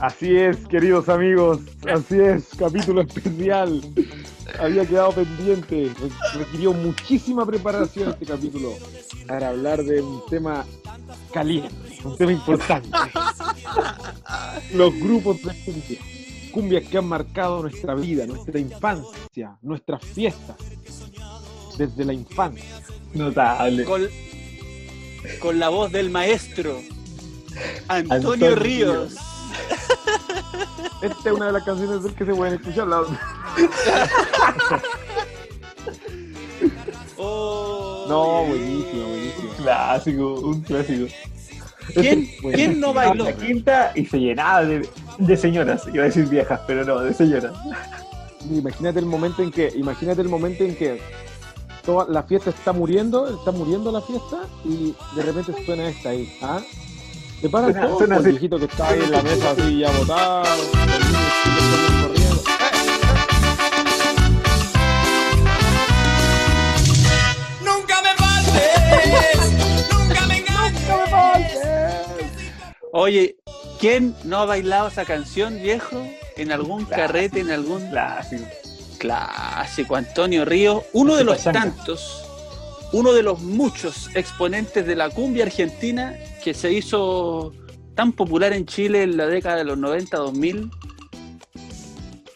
Así es, queridos amigos, así es, capítulo especial. Había quedado pendiente, requirió muchísima preparación este capítulo para hablar de un tema caliente, un tema importante. Los grupos de cumbia, cumbias que han marcado nuestra vida, nuestra infancia, nuestras fiestas, desde la infancia. Notable. Con, con la voz del maestro Antonio, Antonio Ríos. Esta es una de las canciones del que se pueden escuchar. La... Oh, No, buenísimo, buenísimo. Un clásico, un clásico. ¿Quién, Bueno, quién no bailó? La quinta y se llenaba de, de señoras, iba a decir viejas, pero no, de señoras. Imagínate el momento en que, imagínate el momento en que toda la fiesta está muriendo, está muriendo la fiesta y de repente suena esta ahí, ¿ah? Te paras Suena- todo, suena el viejito que está ahí en la mesa así ya botado. Nunca me faltes, nunca me engañes. Oye, ¿quién no ha bailado esa canción, viejo? En algún carrete, en algún Clásico. clásico. Antonio Ríos, uno de los tantos, uno de los muchos exponentes de la cumbia argentina que se hizo tan popular en Chile en la década de los 90-2000.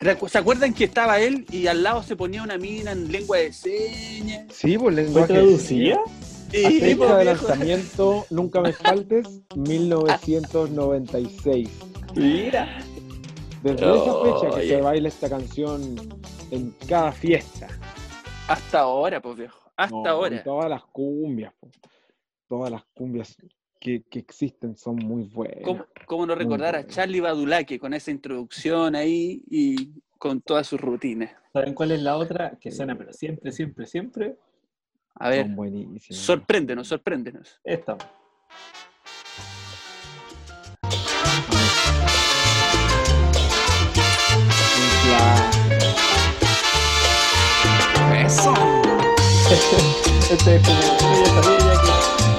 Recu- ¿Se acuerdan que estaba él y al lado se ponía una mina en lengua de señas? Sí, pues ¿Fue lenguaje. traducida? Fecha de lanzamiento, nunca me faltes, 1996. Mira. Desde esa fecha que Oye. se baila esta canción en cada fiesta. hasta ahora, pues viejo, hasta No, y ahora. Todas las cumbias, po. todas las cumbias que, que existen son muy buenas. ¿Cómo, cómo no recordar a. Charlie Badulaque con esa introducción ahí y con todas sus rutinas? ¿Saben cuál es la otra que suena, pero siempre, siempre, siempre? A ver, Son buenísimas. sorpréndenos, sorpréndenos. Esta. Eso. Este es como ella sabía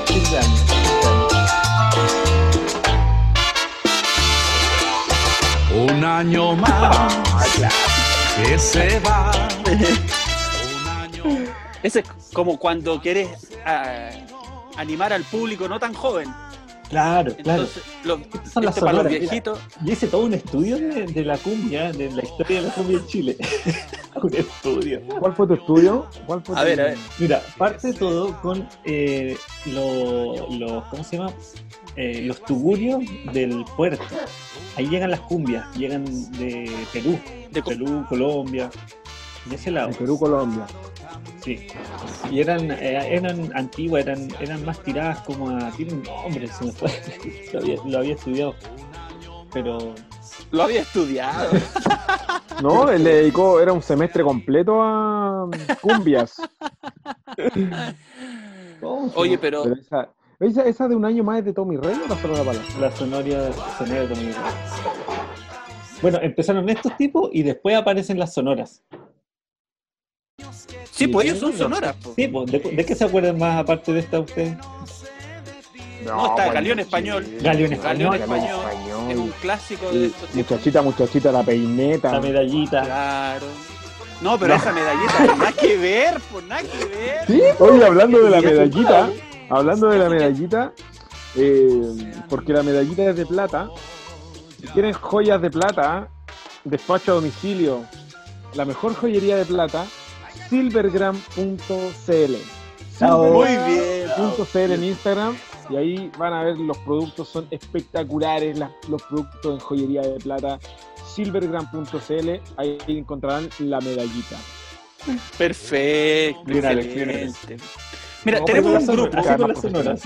que 15 años. 15 años. Un año más que se va. Ese es como cuando quieres ah, animar al público no tan joven. Claro, claro. Entonces, lo- Estas son las este para los viejitos. Yo hice todo un estudio de, de la cumbia, de la historia de la cumbia en Chile. un estudio. ¿Cuál fue tu estudio? ¿Cuál fue A tu- ver, a ver. Mira, parte todo con eh, lo- los, ¿cómo se llama? Eh, los tuburios del puerto. Ahí llegan las cumbias, llegan de Perú, De Perú, Colombia, de ese lado. De Perú, Colombia. Sí. Y eran, eh, eran antiguas, eran, eran más tiradas como a. Tiene un nombre, se me fue. lo, había, lo había estudiado. Pero. Lo había estudiado. No, él le dedicó, era un semestre completo a um, cumbias. ¿cómo se Oye, pero Pero esa, esa, esa de un año más es de Tommy Rey o la Sonora Palacio? La sonoria, sonora de Tommy Lee. Bueno, empezaron estos tipos y después aparecen las sonoras. Sí, pues ellos son sonoras. po. Sí, pues, ¿de, de qué se acuerdan más aparte de esta ustedes? No, está bueno, Galeón. Español. Galeón Galeón Español, Español. Es un clásico de estos. Muchachita, muchachita, la peineta. la medallita. Claro. No, pero esa medallita, nada que ver, pues nada que ver. Sí, oye, hablando de la medallita, hablando de la medallita, eh, porque la medallita es de plata, si quieren joyas de plata, despacho a domicilio, la mejor joyería de plata, silvergram.cl. Muy bien. .cl en Instagram y ahí van a ver los productos son espectaculares las- los productos en joyería de plata silvergram.cl ahí encontrarán la medallita Perfecto. Bien, Alex, bien, excelente. Mira, No, tenemos un las grupo. Así con Más las sonoras.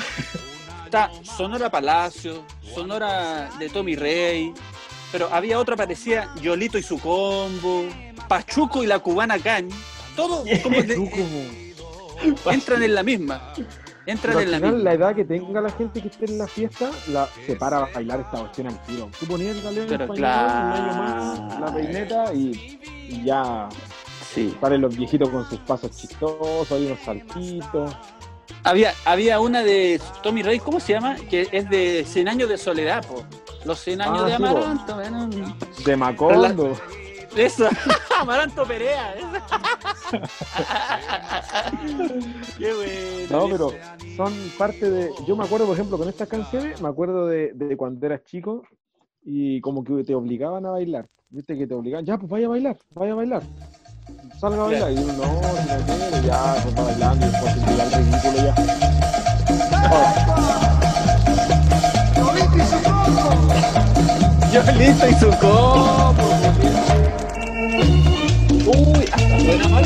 Está Sonora Palacio, Sonora de Tommy Rey, pero había otra parecía Yolito y su combo, Pachuco y la cubana Cañ. Todos como de- entran en la misma. Entran en la final, misma. la edad que tenga la gente que esté en la fiesta, la, se para a bailar esta cuestión al tiro. Tú ponías el galeón Pero español, más, la peineta y, y ya Sí. salen los viejitos con sus pasos chistosos, hay unos saltitos. Había, había una de Tommy Rey, ¿cómo se llama? Que es de 100 años de soledad, po. Los 100 años Ah, de sí. Amaranto. bueno. De Macondo. Eso, Amaranto Perea. Qué bueno. No, pero son parte de. Yo me acuerdo, por ejemplo, con estas canciones, me acuerdo de, de cuando eras chico y como que te obligaban a bailar. Viste que te obligaban, ya, pues vaya a bailar, vaya a bailar. Salga a bailar. Y uno, no, si no quiere, ya, pues va bailando y después se el ridículo ya. Yo listo y su copo. Uy, hasta suena mal.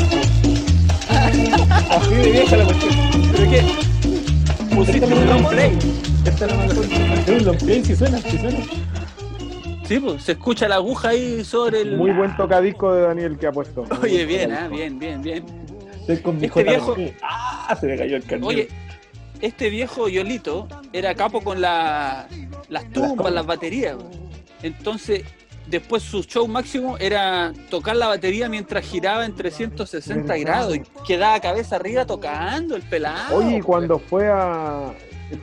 Así de vieja la cuestión. ¿Pero qué? Pusiste un long play. Esta es la mejor. Es un long play, si suena, si suena. Sí, pues se escucha la aguja ahí sobre el. Muy buen tocadisco de Daniel que ha puesto. Oye, bien, ah, bien, bien, bien. Estoy con mi Este viejo-. Ah, se me cayó el carnet. Oye, este viejo Yolito era capo con la- las tumbas, las baterías. Entonces, después su show máximo era tocar la batería mientras giraba en 360 ¿Verdad? grados y quedaba cabeza arriba tocando el pelado. Oye, y güey. cuando fue a.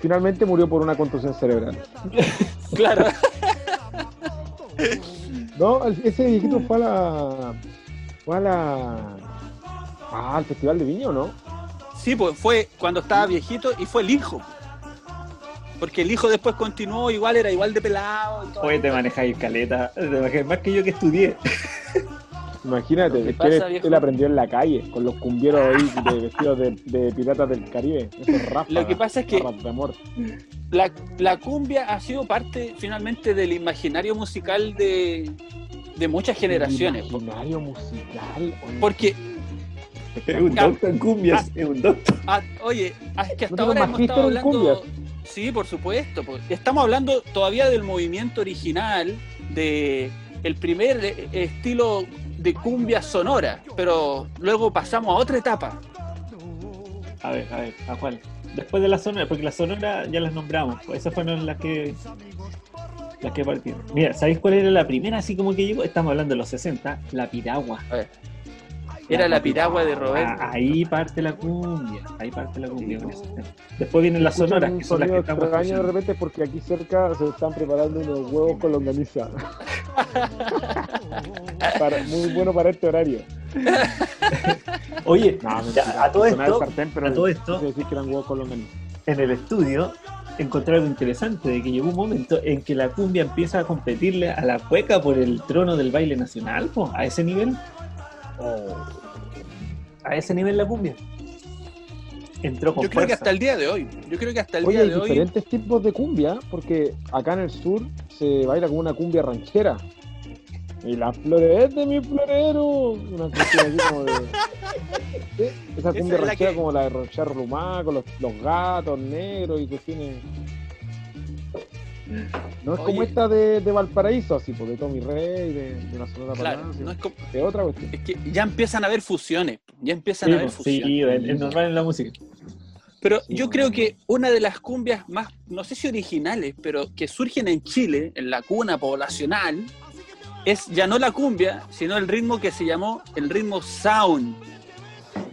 Finalmente murió por una contusión cerebral. Claro. No, ese viejito fue a la. Fue a la. Ah, al Festival de Viña, ¿o no? Sí, pues fue cuando estaba viejito y fue el hijo. Porque el hijo después continuó, igual era igual de pelado y todo. Oye, te manejáis caleta. Te manejáis más que yo que estudié. Imagínate, Lo que es que pasa, él, aprendió en la calle, con los cumbieros ahí de, vestidos de, de piratas del Caribe. Esos ráfagas, Lo que pasa es que- barras de amor. La, la cumbia ha sido parte finalmente del imaginario musical de, de muchas generaciones. Imaginario musical. oye. Porque, Es un doctor en cumbias. Es un doctor. ah, oye, es que hasta ¿No ahora hemos estado en hablando. cumbias? Sí, por supuesto. Estamos hablando todavía del movimiento original, de el primer eh, estilo de cumbia sonora, pero luego pasamos a otra etapa. A ver, a ver, ¿a cuál? Después de la sonora, porque la sonora ya las nombramos. pues esas fueron las que. Las que partieron. Mira, ¿sabéis cuál era la primera así como que llegó? Estamos hablando de los 60, la piragua. Era la piragua de Roberto. Ah, ahí parte la cumbia. Ahí parte la cumbia. Después vienen las sonoras, que son las que estamos extraño de repente porque aquí cerca se están preparando unos huevos con longaniza. Para- muy bueno para este horario. Oye, No, mentira, a todo esto, sartén, pero a todo esto, que eran huevos con longaniza. en el estudio encontré algo interesante de que llegó un momento en que la cumbia empieza a competirle a la cueca por el trono del baile nacional, po, a ese nivel. A ese nivel la cumbia. Entró con Yo creo que hasta el día de hoy. Yo creo que hasta el Oye, día hay de hoy. diferentes tipos de cumbia, porque acá en el sur se baila como una cumbia ranchera. Y la flores es de mi florero. Una cuestión así como de. Sí, Esa cumbia es la ranchera que- como la de Rochar Rumá, con los, los gatos negros y cuestiones. No es como esta de, de Valparaíso, así, de Tommy Rey, de, de la Sonora Claro, Palacio. no es como- Es otra cuestión. Es que ya empiezan a haber fusiones, ya empiezan Sí, a haber fusiones. sí, es, es normal en la música. Pero yo creo que una de las cumbias más, no sé si originales, pero que surgen en Chile, en la cuna poblacional, es ya no la cumbia, sino el ritmo que se llamó el ritmo sound.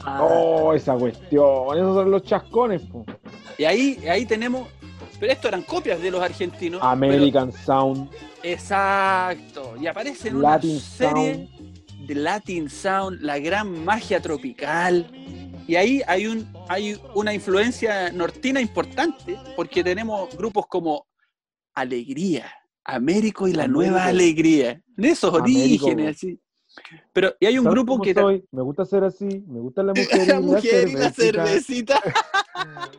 Oh, esa cuestión. Esos son los chascones, po. Y ahí, ahí tenemos, pero esto eran copias de los argentinos. pero- American Sound, exacto. Y aparece en una serie Sound. de Latin Sound, la gran magia tropical. Y ahí hay, un, hay una influencia nortina importante, porque tenemos grupos como Alegría, Américo y la Américo. Nueva Alegría, de esos Américo. orígenes, así. Pero, y hay un ¿Sabes grupo que... soy? Me gusta ser así, me gusta la mujer, La mujer y la cervecita. cervecita.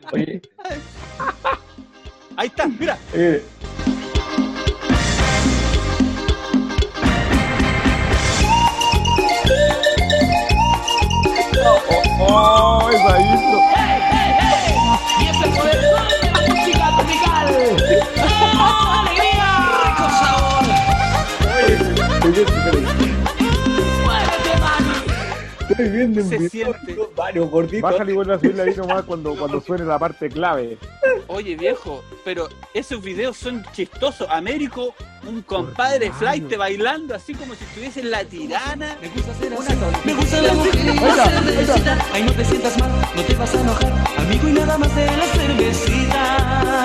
Oye, Ahí está, mira. eh, ¡Oh, esa intro! Y este poder de la música tropical. ¡Oh, alegría! ¡Rico sabor! ¡Muévete, mami! Estoy viendo en se video, siente. varios gorditos. Bájale y vuelve a subirle ahí nomás cuando, cuando suene la parte clave. Oye, viejo, pero esos videos son chistosos. Américo, un compadre flight bailando así como si estuviese en la tirana. Me gusta hacer asado, me gusta la cervecita. Ay, no te sientas mal, no te vas a enojar. Amigo y nada más de la cervecita.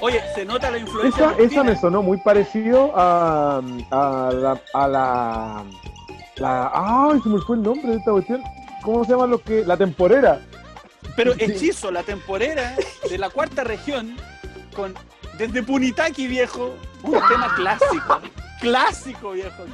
Oye, se nota la influencia. Esa, esa me sonó muy parecido a, a la, a la, la- Ay, se me fue el nombre de esta cuestión. ¿Cómo se llama lo que...? La temporera. Pero Hechizo, la temporera de la cuarta región, con desde Punitaki, viejo, un tema clásico. Clásico, viejo.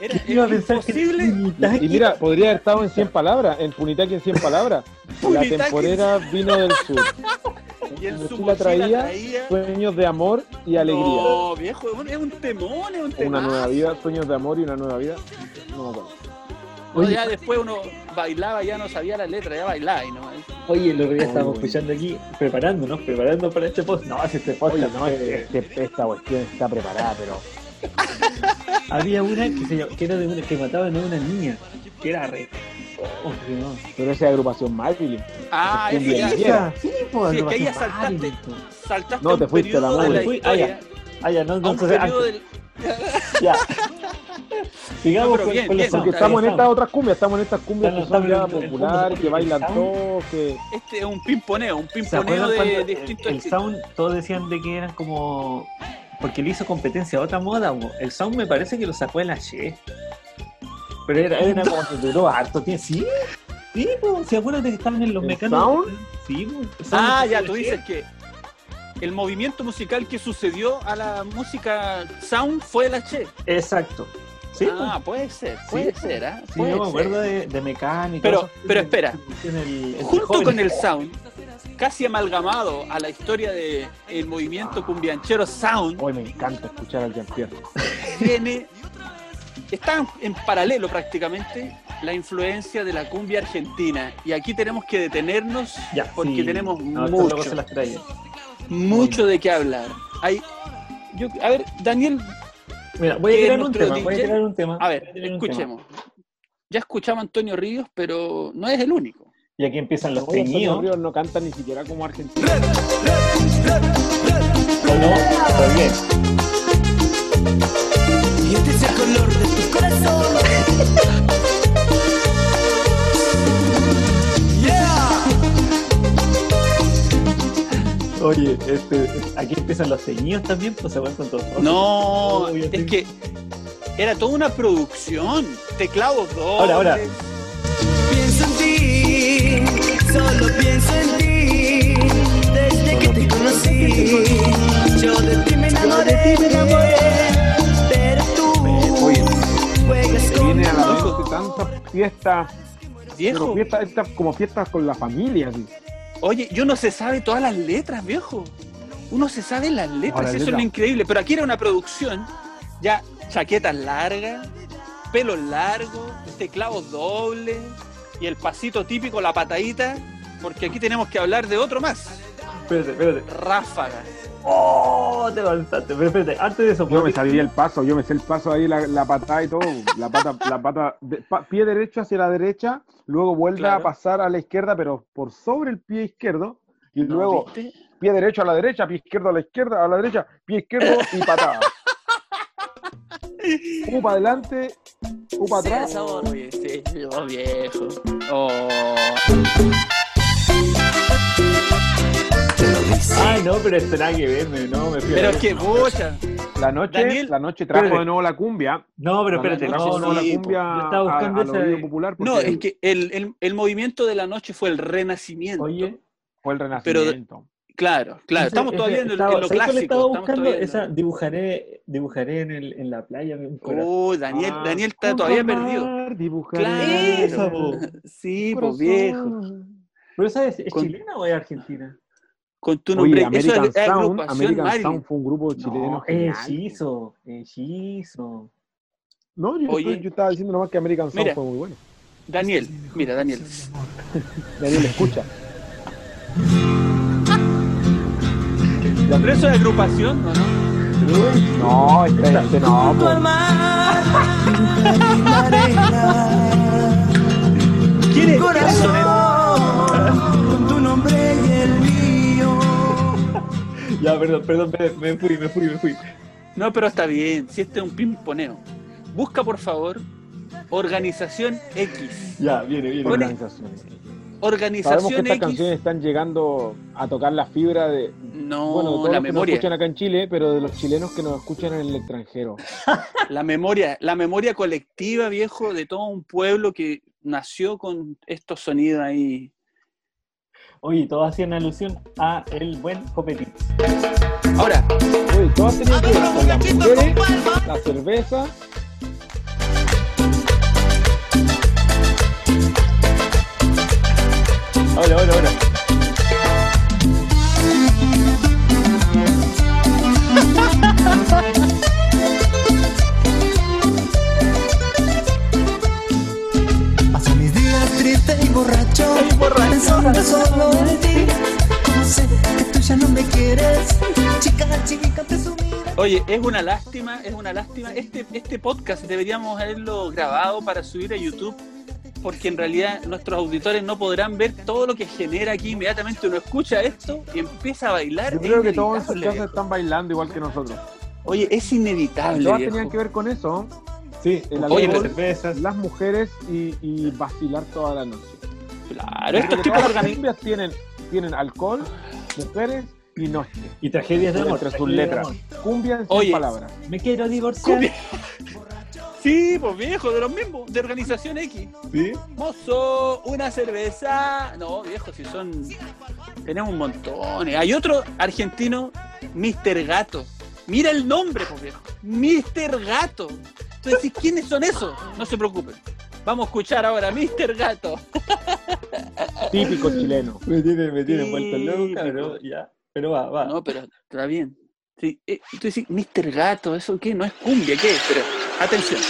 Era, imposible. Punitaki- Y mira, podría haber estado en 100 palabras, en Punitaki en 100 palabras. La temporera vino del sur. Y en su mochila traía traía. Sueños de amor y alegría. No, viejo, es un- temón, es un temón. Una nueva vida, sueños de amor y una nueva vida. No me acuerdo. Oye. ya después uno bailaba, ya no sabía la letra, ya bailaba y no. Oye, el otro día estábamos escuchando aquí, preparándonos, preparando para este post. No, si este Oye, podcast no, fue- es que esta cuestión está preparada, pero. Había una que, se que era de una que mataban a una niña, que era re. Oh, que no. Pero esa es agrupación Marilyn. Ah, Es eso ya. Sí, pues, Sí, es que ahí ya hacen saltaste. No, a un te fuiste a la de la Fui- ah, ya. Ah, ya, no, entonces, periodo antes- del. ya. Sigamos No, pero con, bien, con bien. los Porque estamos en estas otras cumbias, estamos en estas cumbias que son ya populares, que bailan todos, que. Este es un pimponeo, un ¿Se pimponeo de distintos el, sound, todos decían de que eran como... Porque le hizo competencia a otra moda, mo. el sound me parece que lo sacó el H. Pero era, era como que duró harto tiempo. Sí, sí, pues, ¿se acuerdan de que estaban en los ¿El mecánicos? Sí, pues, Ah, ya, tú dices que el movimiento musical que sucedió a la música sound fue la Che. Exacto. Sí, ah, puede ser, puede Sí, ser, ¿ah? pues. Sí, Puede yo me acuerdo ser. de, de mecánica. Pero- pero espera. en el- Junto jóvenes. con el sound, casi amalgamado a la historia del el movimiento cumbianchero sound, Hoy me encanta escuchar al Jean-Pierre. tiene, está en paralelo prácticamente la influencia de la cumbia argentina. Y aquí tenemos que detenernos Ya, porque sí. tenemos No, mucho, se las trae. mucho de qué hablar. Hay, yo, a ver, Daniel, Mira, voy a tirar un tema, voy a tirar un tema. a ver, tema. escuchemos. Ya escuchamos a Antonio Ríos, pero no es el único. Y aquí empiezan los teñidos. Ríos no canta ni siquiera como argentino. ¿O no? Está bien. Este es el color de tu corazón. Yeah. Oye, este, aquí empiezan los teñidos también, pues se van con todo. No, es que era toda una producción. Teclados dobles. Ahora, ahora. Pienso en ti, solo pienso en ti. Desde que te conocí, yo de ti me enamoré. Fiestas, pero Viejo, fiestas, estas como fiestas con la familia. así. oye, yo no se sabe todas las letras, viejo. Uno se sabe las letras, Ahora, eso es lo increíble. Pero aquí era una producción, ya chaquetas largas, pelo largo, teclados dobles y el pasito típico, la patadita, porque aquí tenemos que hablar de otro más. Espérate, espérate. Ráfaga. ¡Oh! Te lanzaste. Pero espérate, antes de eso, Yo me ¿puedo- sabía el paso, yo me sé el paso ahí, la, la patada y todo. La pata, la pata, de- pa- pie derecho hacia la derecha, luego vuelve Claro. a pasar a la izquierda, pero por sobre el pie izquierdo, y ¿no? luego ¿Viste? pie derecho a la derecha, pie izquierdo a la izquierda, a la derecha, pie izquierdo y patada. U para adelante, U para atrás. sí, viejo. Oh. Ah, no, pero esto nada que ver, me- no, me Pero es que bocha. La noche, Daniel, la noche trajo espérate. de nuevo la cumbia. No, pero La espérate, noche no, trajo no, de nuevo sí, la cumbia yo estaba buscando a, a esa- popular porque No, es que el, el, el movimiento de la noche fue el renacimiento. Oye, fue el renacimiento. Claro, claro. ese- Estamos ese- todavía en, el- estaba- en lo ¿sabes cuál clásico. estaba estamos buscando en esa, dibujaré, dibujaré en, el, en la playa. Oh, Daniel, Ah, Daniel está todavía perdido. dibujaré Claro. Esa. Sí, pues viejo. Pero ¿sabes? ¿Es Con- chilena o es argentina? Con tu Oye, nombre. Eso American es, es Sound, American Marilyn. Sound fue un grupo chileno No, genial. hechizo, hechizo. No, yo, Oye. estoy- yo estaba diciendo nomás que American Sound Mira. fue muy bueno. Daniel, mira, Daniel. Daniel escucha. ¿Pero eso es agrupación o no? No, este, este no. Junto po. Ya, perdón, perdón, me, me fui, me fui, me fui. No, pero está bien, si este es un pimponeo. Busca, por favor, Organización X. Ya, viene, viene. Pone- Organizaciones. Sabemos que Organización estas X. canciones están llegando a tocar la fibra de, No, bueno, de todos la los que nos memoria. escuchan acá en Chile, pero de los chilenos que nos escuchan en el extranjero. La memoria, la memoria colectiva, viejo, de todo un pueblo que nació con estos sonidos ahí. Oye, todos hacían alusión a el buen Copetín. Ahora, Oye, todas tenían que ver con las mujeres, la cerveza. Ahora, ahora, ahora. Y borracho, pensando solo en ti. Como sé que tú ya no me quieres, chica, chica, presumida. oye, es una lástima, es una lástima. Este, este podcast deberíamos haberlo grabado para subir a YouTube, porque en realidad nuestros auditores no podrán ver todo lo que genera aquí. Inmediatamente uno escucha esto y empieza a bailar. Yo Es creo que todos en sus casas están bailando igual que nosotros. Oye, es inevitable. Todas viejo. tenían que ver con eso, Sí, El oye, alcohol, las cervezas. las mujeres y, y vacilar toda la noche. Claro, estos tipos organizan. cumbias tienen, tienen alcohol, mujeres y noche. Y tragedias de amor. Entre sus letras. Cumbia en palabras. Me quiero divorciar. Cumbia. Sí, pues viejo, de los mismos, de Organización X. Sí. Mozo, una cerveza. No, viejo, si son. Tenemos un montón. Hay otro argentino, Mr. Gato. Mira el nombre, pues viejo. Mr. Gato. Entonces, ¿quiénes son esos? No se preocupen. Vamos a escuchar ahora, Mr. Gato. Típico chileno. Me tiene, me tiene vuelto loco, pero- ya. Pero va, va. No, pero está bien. Sí, eh, tú decís, Mr. Gato, ¿eso qué? No es cumbia, ¿qué? Pero, atención.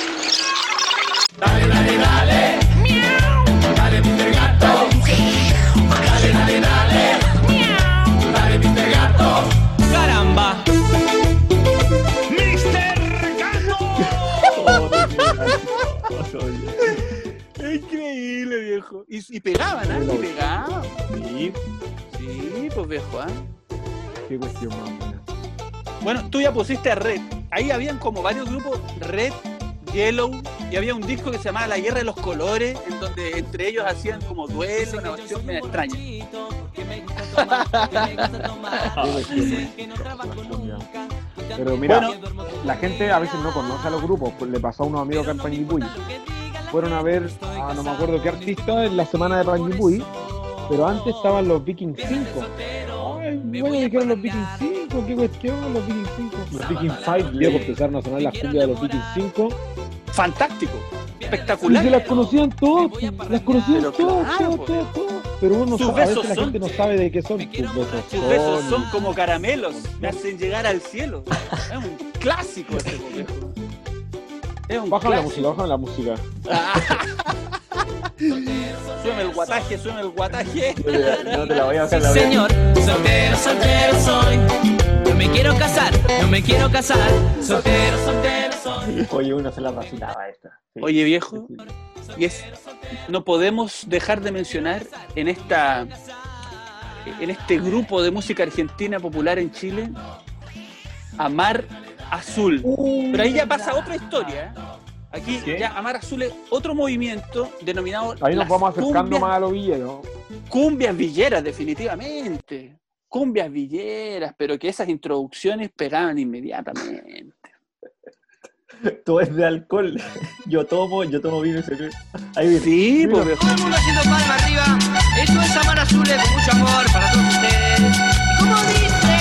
Caramba. Es increíble, viejo. Y, y pegaban, ¿ah? Y pegaban. Sí. Sí, pues viejo, ¿ah? Qué cuestión más buena. Bueno, tú ya pusiste a Red. Ahí habían como varios grupos, Red, Yellow, y había un disco que se llamaba La Guerra de los Colores, en donde entre ellos hacían como duelo, una cuestión medio extraña. Pero mira, la gente a veces no conoce a los grupos. Pues le pasó a unos amigos acá en Panguipulli. Fueron a ver, a no me acuerdo qué artista, en la semana de Panguipulli. Pero antes estaban los Viking 5. Ay, bueno, dijeron los Viking 5, qué cuestión, los Viking 5. Los Viking 5, viejo, empezaron a sonar las cumbias de los Viking 5. Fantástico, Y espectacular. se las conocían todos, las conocían todos, todos, todos, todos. Pero uno Sus sabe, a besos veces la son- gente no sabe de qué son. Sus besos Sus besos son- son como caramelos, me hacen llegar al cielo. Es un clásico ese, viejo. Es un Bajan la música, bajan la música. Suena el guataje, suena el guataje. No te la voy a bajar la Señor, soltero, soltero soy. No me quiero casar, no me quiero casar. Soltero, soltero soy. Oye, uno se la vacilaba esta. Sí. Oye, viejo, y es, no podemos dejar de mencionar en esta en este grupo de música argentina popular en Chile a Mar Azul. Pero ahí ya pasa otra historia. ¿eh? Aquí ¿Qué? ya Amar Azul es otro movimiento denominado Ahí nos las vamos acercando cumbias, más a los villeros. cumbias villeras, definitivamente. Cumbias villeras, pero que esas introducciones pegaban inmediatamente. Todo es de alcohol. Yo tomo, yo tomo vino y cerveza. Ahí viene. Sí, pues. Todo el mundo haciendo palma arriba. Esto es Amar Azules con mucho amor para todos ustedes. ¿Cómo dice?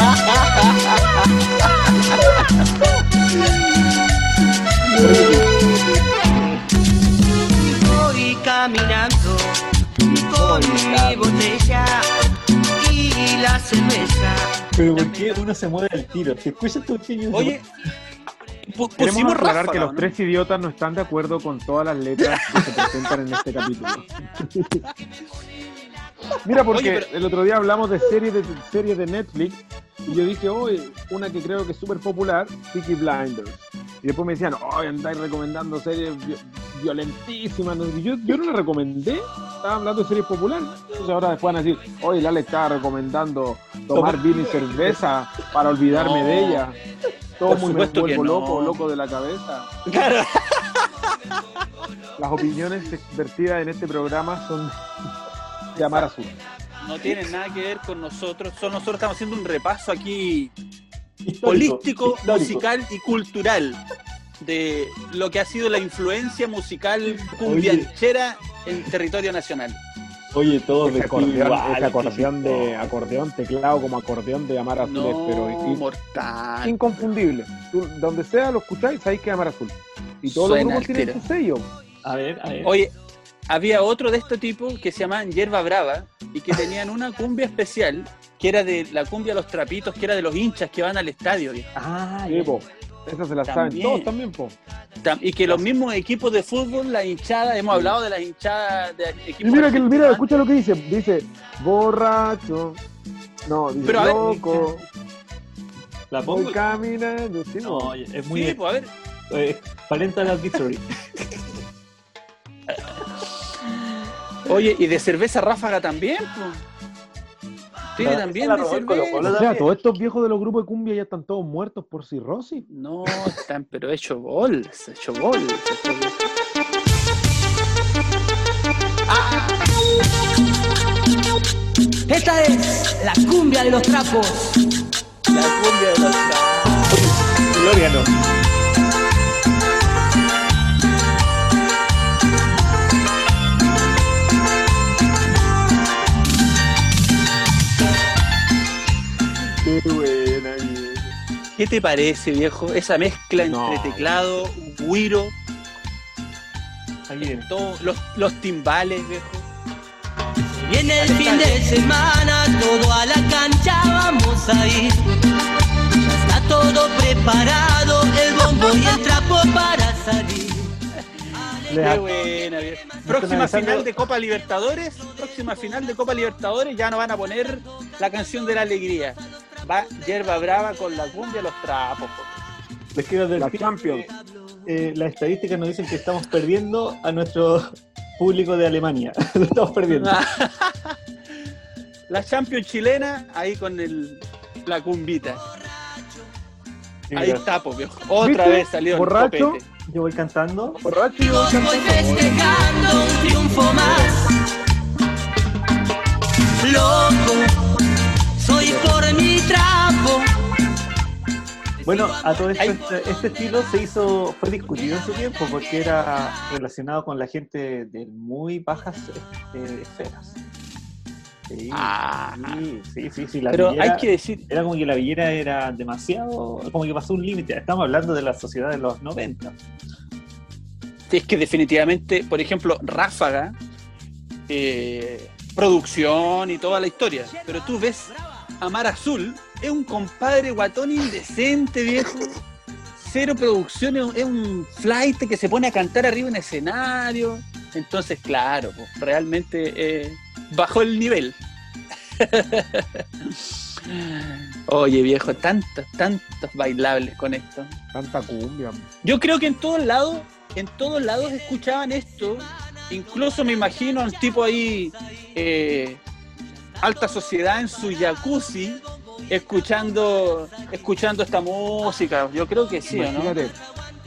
Voy caminando con mi botella y la cerveza. Pero ¿por qué uno se mueve al tiro? Si escuchas tu. Oye, Queremos aclarar ráfaga, que los tres idiotas no están de acuerdo con todas las letras que se presentan en este capítulo. Mira, porque Oye, pero- el otro día hablamos de series de series de Netflix y yo dije, hoy una que creo que es súper popular, Peaky Blinders. Y después me decían, ¡ay, andáis recomendando series vi- violentísimas! Yo, yo no las recomendé, estaba hablando de series populares. Entonces ahora después van a decir, oye, Lale estaba recomendando tomar vino y cerveza para olvidarme No. de ella. Todo muy me vuelvo no. loco, loco de la cabeza. Claro. Las opiniones vertidas en este programa son de Amar Azul. No tienen nada que ver con nosotros. Solo nosotros estamos haciendo un repaso aquí Histórico, holístico, histórico. musical y cultural de lo que ha sido la influencia musical cumbianchera en territorio nacional. Oye, todos Ese vestidos acordeón, igual, acordeón de acordeón teclado como acordeón de Amar Azul pero No, mortal. inconfundible. Tú, donde sea lo escucháis, sabéis que es Amar Azul. Y todos Suena los grupos tienen su sello. A ver, a ver. Oye, había otro de este tipo que se llamaban Hierba Brava y que tenían una cumbia especial que era de la cumbia Los Trapitos, que era de los hinchas que van al estadio. viejo. Ah, Sí, po. Esas se las saben También. todos también, po. Tam- Y que los mismos equipos de fútbol, la hinchada, hemos hablado de las hinchadas de Y equipos mira que mira, escucha lo que dice. Dice borracho. No, dice Pero ver, loco. la pongo. Voy caminando. Sí, No, es muy Sí, pues a ver. eh, parental victory. Oye, y de cerveza ráfaga también. Tiene La- también de Colo cerveza. Colo. O sea, todos estos viejos de los grupos de cumbia ya están todos muertos por cirrosis. No, están, pero hecho bols, hecho bols. Esta es la cumbia de los trapos. La cumbia de los Gloria no. Buena, viejo. ¿Qué te parece, viejo? Esa mezcla entre teclado, guiro, Ahí viene. todo, los, los timbales, viejo. Viene el fin de semana, todo a la cancha vamos a ir. Ya está todo preparado, el bombo y el trapo para salir. Qué buena, viejo. Próxima final de Copa Libertadores, próxima final de Copa Libertadores, ya no van a poner la canción de la alegría. Va Yerba Brava con la cumbia los trapos. po. Les quiero La advertir Champions. que, eh, las estadísticas nos dicen que estamos perdiendo a nuestro público de Alemania. Lo estamos perdiendo. La Champions chilena, ahí con el, la cumbita. Ahí está, po, viejo. Otra ¿Viste? vez salió Borracho. copete. Yo voy cantando. Borracho y voy festejando un triunfo más. Loco, soy por mi Bueno, a todo esto, este, este estilo se hizo, fue discutido en su tiempo porque era relacionado con la gente de muy bajas este, esferas. Sí, Ah. sí, sí, sí, sí, la Pero villera- hay que decir, Era como que la villera era demasiado, como que pasó un límite. Estamos hablando de la sociedad de los 90. es que definitivamente, por ejemplo, Ráfaga, eh, producción y toda la historia, pero tú ves a Mar Azul, es un compadre guatón indecente, viejo. Cero producción, es un- flight que se pone a cantar arriba en escenario. Entonces, claro, pues, realmente eh, bajó el nivel. Oye, viejo, tantos, tantos bailables con esto. Tanta cumbia. Yo creo que en todos lados, en todos lados escuchaban esto. Incluso me imagino a un tipo ahí, eh, alta sociedad en su jacuzzi, escuchando, escuchando esta música. Yo creo que sí, ¿o no?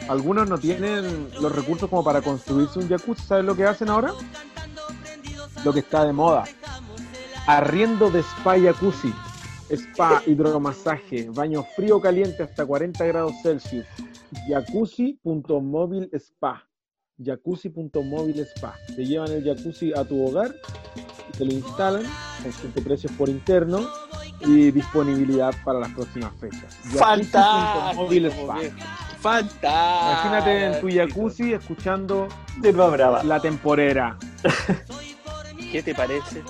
Algunos no tienen los recursos como para construirse un jacuzzi. ¿Sabes lo que hacen ahora? Lo que está de moda. Arriendo de spa y jacuzzi. Spa, hidromasaje, baño frío caliente hasta 40 grados Celsius. Jacuzzi.móvil spa. Jacuzzi.móvil spa. Te llevan el jacuzzi a tu hogar y te lo instalan con precios por interno y disponibilidad para las próximas fechas. Fantástico. Fantástico. Imagínate en tu jacuzzi escuchando brava. la temporera. ¿Qué te parece?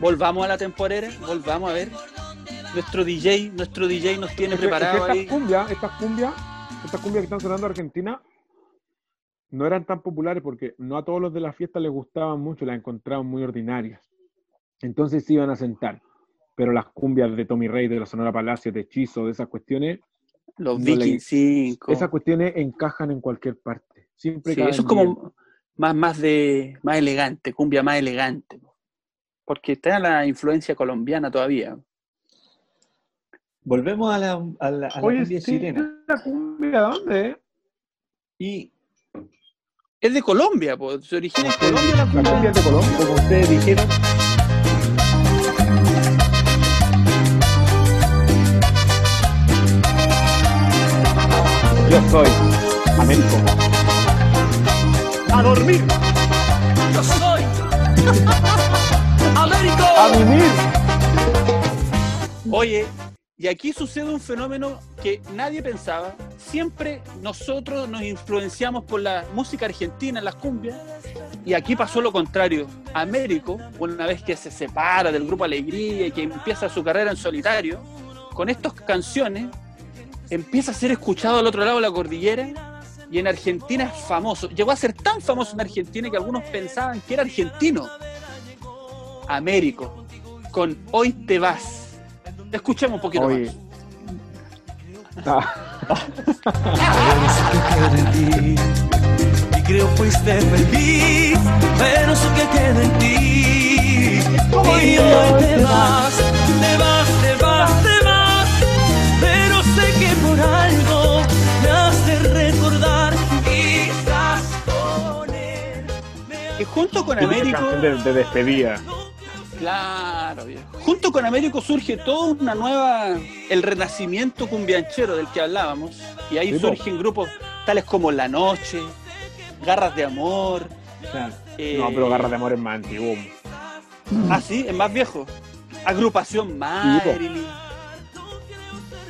Volvamos a la temporera, volvamos a ver. Nuestro DJ, nuestro DJ nos tiene preparado estas cumbias, estas cumbias, estas cumbias que están sonando en Argentina no eran tan populares porque no a todos los de la fiesta les gustaban mucho, las encontraban muy ordinarias. Entonces se iban a sentar. Pero las cumbias de Tommy Rey, de la Sonora Palacio, de Hechizo, de esas cuestiones, Los No Vikings 5. Esas cuestiones encajan en cualquier parte. Siempre Sí, caen eso es bien. como más, más de más elegante, cumbia más elegante. Porque está la influencia colombiana todavía. Volvemos a la, a la, a la Oye, cumbia sí, chilena. ¿la cumbia dónde? Y Es de Colombia, pues. Se origina en Colombia la La cumbia. cumbia es de Colombia. como ustedes dijeron, soy Américo. A dormir. Yo soy Américo. ¡A mimir! Oye, y aquí sucede un fenómeno que nadie pensaba. Siempre nosotros nos influenciamos por la música argentina, las cumbias, y aquí pasó lo contrario. Américo, una vez que se separa del grupo Alegría y que empieza su carrera en solitario, con estas canciones empieza a ser escuchado al otro lado de la cordillera y en Argentina es famoso. Llegó a ser tan famoso en Argentina que algunos pensaban que era argentino. Américo, con Hoy te vas. Escuchemos un poquito Oye. más. Ah, queda en ti. Y creo fuiste feliz, pero eso que queda en ti. Y hoy te vas, junto con Américo, canción de, de despedida. claro, viejo. junto con Américo surge toda una nueva, el renacimiento cumbianchero del que hablábamos. Y ahí surgen grupos tales como La Noche, Garras de Amor. claro, eh, No, pero Garra de Amor es más antiguo. Ah, sí, es más viejo. Agrupación Marilyn.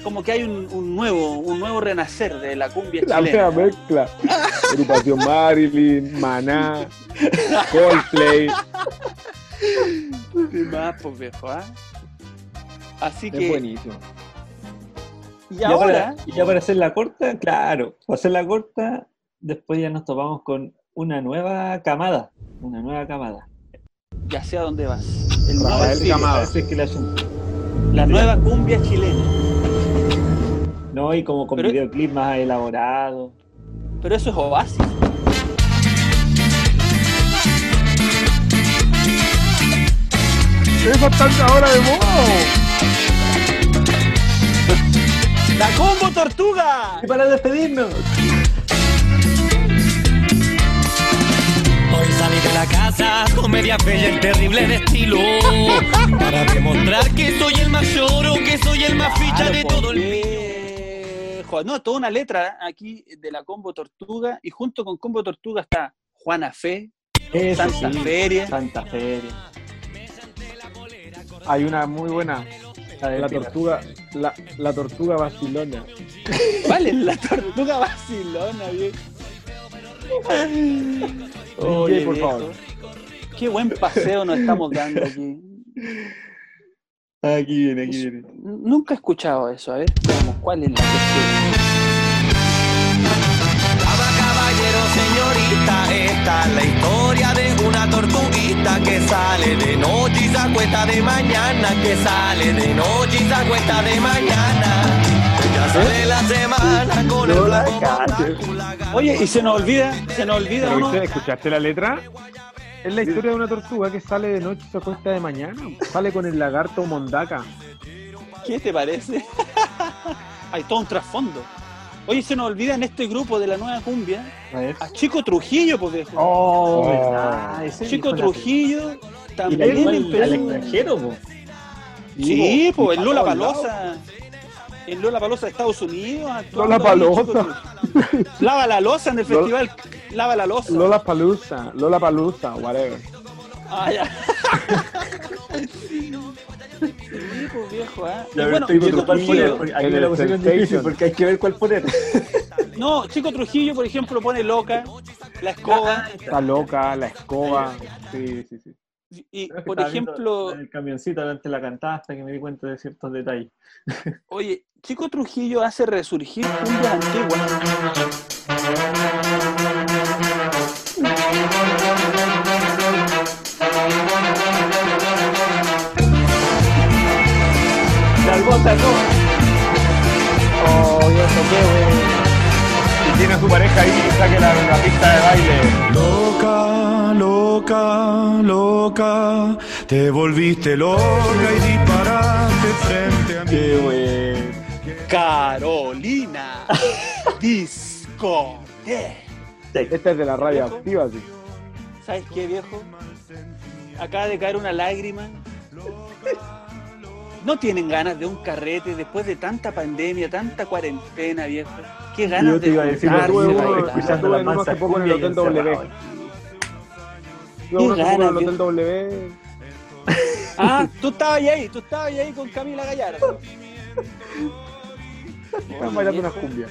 Como que hay un, un nuevo, un nuevo renacer de la cumbia La nueva chilena. mezcla. Agrupación Marilyn, Maná, Coldplay. ¿Qué más, pues, viejo, ah? Así Es que, buenísimo. y ahora, para, ya para hacer la corta, claro, para hacer la corta, después ya nos topamos con una nueva camada, una nueva camada. ya sé a dónde vas. El nuevo Rafael Camada. Así es que la la nueva cumbia chilena. No, y como con Pero- videoclip más elaborado. Pero eso es Oasis. Eso está ahora de moda. ¡La combo tortuga! Y para despedirnos, Hoy salí de la casa con media fe y el terrible de estilo Para demostrar que soy el mayor o que soy el más ficha Claro, de todo el No, toda una letra aquí de la combo tortuga. Y junto con combo tortuga está Juana Fe, eso Santa sí, Feria. Santa Feria. Hay una muy buena. La tortuga, la, la tortuga vacilona. Vale, la tortuga vacilona, viejo. DJ, por viejo, favor. Qué buen paseo nos estamos dando aquí. Aquí viene, aquí viene. Nunca he escuchado eso. A ver, veamos cuál es la que Dama, caballero, señorita, esta es la historia de una tortuguita que sale de noche y se acuesta de mañana, que sale de noche y se acuesta de mañana. Ya sale la semana con el No la. Oye, y se nos olvida, se nos olvida. ¿Escuchaste la letra? Es la historia de una tortuga que sale de noche y se acuesta de mañana. Sale con el lagarto Mondaca. ¿Qué te parece? Hay todo un trasfondo. Oye, se nos olvida en este grupo de la nueva cumbia A Chico Trujillo, pues viejo. Oh, Oh. verdad. Ese Chico Trujillo Y también la empezó- al extranjero, po. Sí, po, pues y en pa' En Lola Palosa de Estados Unidos. Lola Palosa. Lava la losa en el Lola- festival. Lava la losa. Lola Palusa, Lola Palusa, whatever. Ah, ya. sí, pues viejo. Y Ya bueno, Chico poner, Trujillo. porque Aquí la difícil porque hay que ver cuál poner. No, Chico Trujillo, por ejemplo, pone loca, la escoba. Está loca, la escoba. Sí, sí, sí. Y, Creo por ejemplo, El camioncito delante de la cantada hasta que me di cuenta de ciertos detalles. oye, Chico Trujillo hace resurgir cumbias antiguas. ¡La albota, no! Oh, yo qué bueno. Si tiene a su pareja ahí, saque la, la pista de baile. Loca, loca, loca, te volviste loca y disparaste frente a mí. Qué bueno. Carolina Disco. Esta es de la radio activa, sí. ¿Sabes qué, viejo? Acaba de caer una lágrima. ¿No tienen ganas de un carrete después de tanta pandemia, tanta cuarentena, viejo? ¿Qué ganas Yo te de iba a decir, escuchando la mansa hace poco en el cumbia y Hotel W. Yo ganas, el Hotel W. Ah, tú estabas ahí, tú estabas ahí con Camila Gallardo. Están bailando unas cumbias.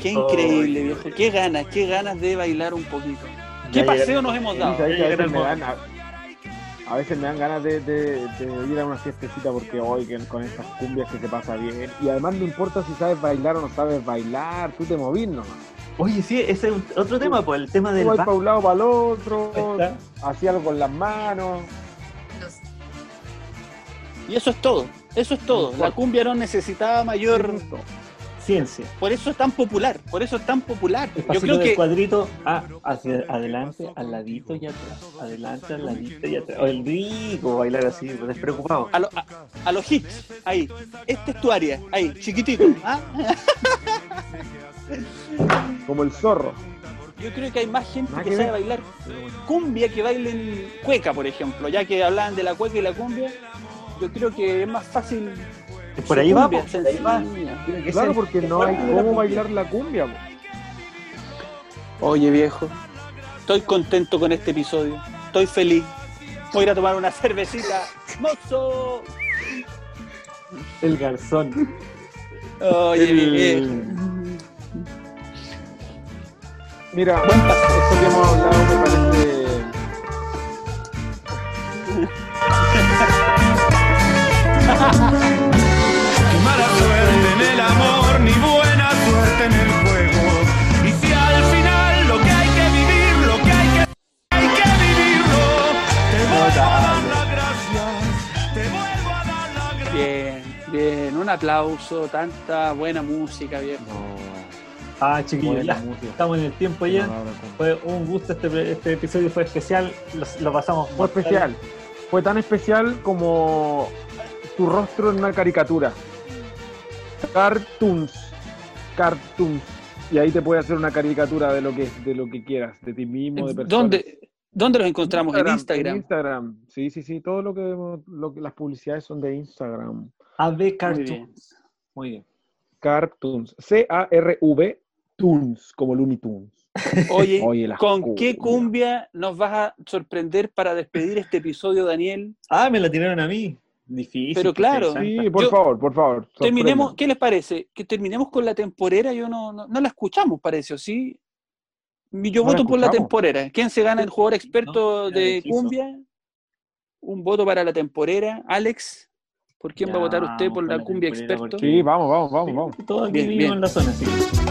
Qué increíble, viejo. Qué ganas, qué ganas de bailar un poquito. ¿Qué paseo nos hemos dado? a veces me dan, a, a veces me dan ganas de, de- de ir a una fiestecita porque hoy con estas cumbias que se pasa bien. Y además no importa si sabes bailar o no sabes bailar, tú te movís nomás. Oye, sí, ese es otro tema, pues el tema del baile. para un lado, para el otro, hacía algo con las manos. Y eso es todo. Eso es todo. La cumbia no necesitaba mayor. Ciencia. Por eso es tan popular. Por eso es tan popular. Yo creo del que cuadrito, ah, hacia adelante, al ladito y atrás. Adelante, al ladito y atrás. O el rico bailar así, despreocupado. a, lo- a- a los hits, ahí. Este es tu área, ahí, chiquitito. ¿ah? Como el zorro. Yo creo que hay más gente que que sabe ver. bailar cumbia que bailen cueca, por ejemplo. Ya que hablaban de la cueca y la cumbia, yo creo que es más fácil. Por ahí va, cumbia, por ahí va. sencilla. Tiene que Claro, porque no hay la cómo bailar la cumbia. po. Oye, viejo, estoy contento con este episodio. Estoy feliz. Voy a ir a tomar una cervecita. ¡Mozo! El garzón. Oye, El- viejo. Mira, esto que hemos hablado me parece. Ni mala suerte en el amor, ni buena suerte en el juego. Y si al final lo que hay que vivir, lo que hay que, hay que vivirlo, te vuelvo a dar las gracias, te vuelvo a dar las gracias. Bien, bien. Un aplauso. Tanta buena música, viejo. Ah, chiquillos, ya. Estamos en el tiempo ya. no, no, no. Fue un gusto este, este episodio, fue especial. Lo, lo pasamos Fue mortal. especial. Fue tan especial como tu rostro en una caricatura. Cartoons. Cartoons. Y ahí te puede hacer una caricatura de lo que, de lo que quieras, de ti mismo, de personas. ¿Dónde, ¿Dónde los encontramos? En Instagram. En Instagram. Sí, sí, sí. Todo lo que, lo que las publicidades son de Instagram. AB Muy Cartoons. bien. Muy bien. Cartoons. C-A-R-V. Toons, como Looney Tunes. Oye, ¿con qué cumbia nos vas a sorprender para despedir este episodio, Daniel? Ah, me la tiraron a mí. Difícil. Pero claro. Sí, por Yo- favor, por favor. Terminemos. ¿qué les parece? Que terminemos con la temporera, yo no, no, no la escuchamos, parece, ¿o sí? Yo No la voto por la temporera. ¿Quién se gana el jugador experto No, de cumbia? Un voto para la temporera. Alex, ¿por quién va a votar usted por la cumbia experto? porque- Sí, vamos, vamos, vamos, vamos. Todos aquí Bien, vivimos bien. en la zona, sí.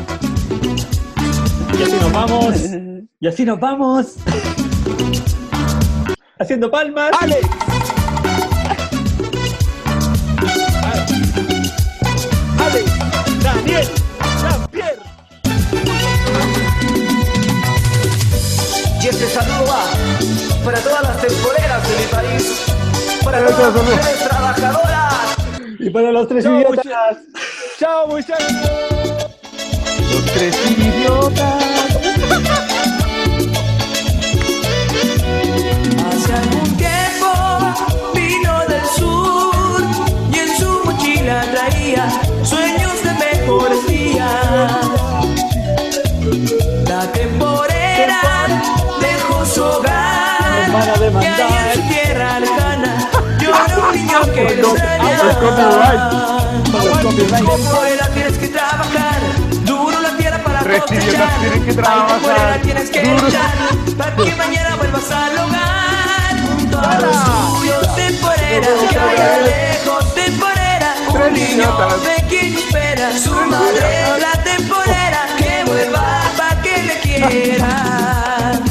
Y así nos vamos. Y así nos vamos. Haciendo palmas. ¡Alex! ¡Alex! ¡Daniel! ¡Jean-Pierre! Y este saludo va para todas las temporeras de mi país, para todas las mujeres trabajadoras. Y para los tres Chao, idiotas. ¡Chao, muchachos! Los tres idiotas. Hogar Nos van a y demandar. en su tierra lejana llora un niño que. Por. Temporera tienes que trabajar duro la tierra para cosechar. tienen que trabajar temporera tienes que luchar para que mañana vuelvas al hogar junto a los tuyos. Temporera que vaya lejos, temporera. Un niño idiotas. pequeño espera su madre, la temporera que vuelva para que le quiera.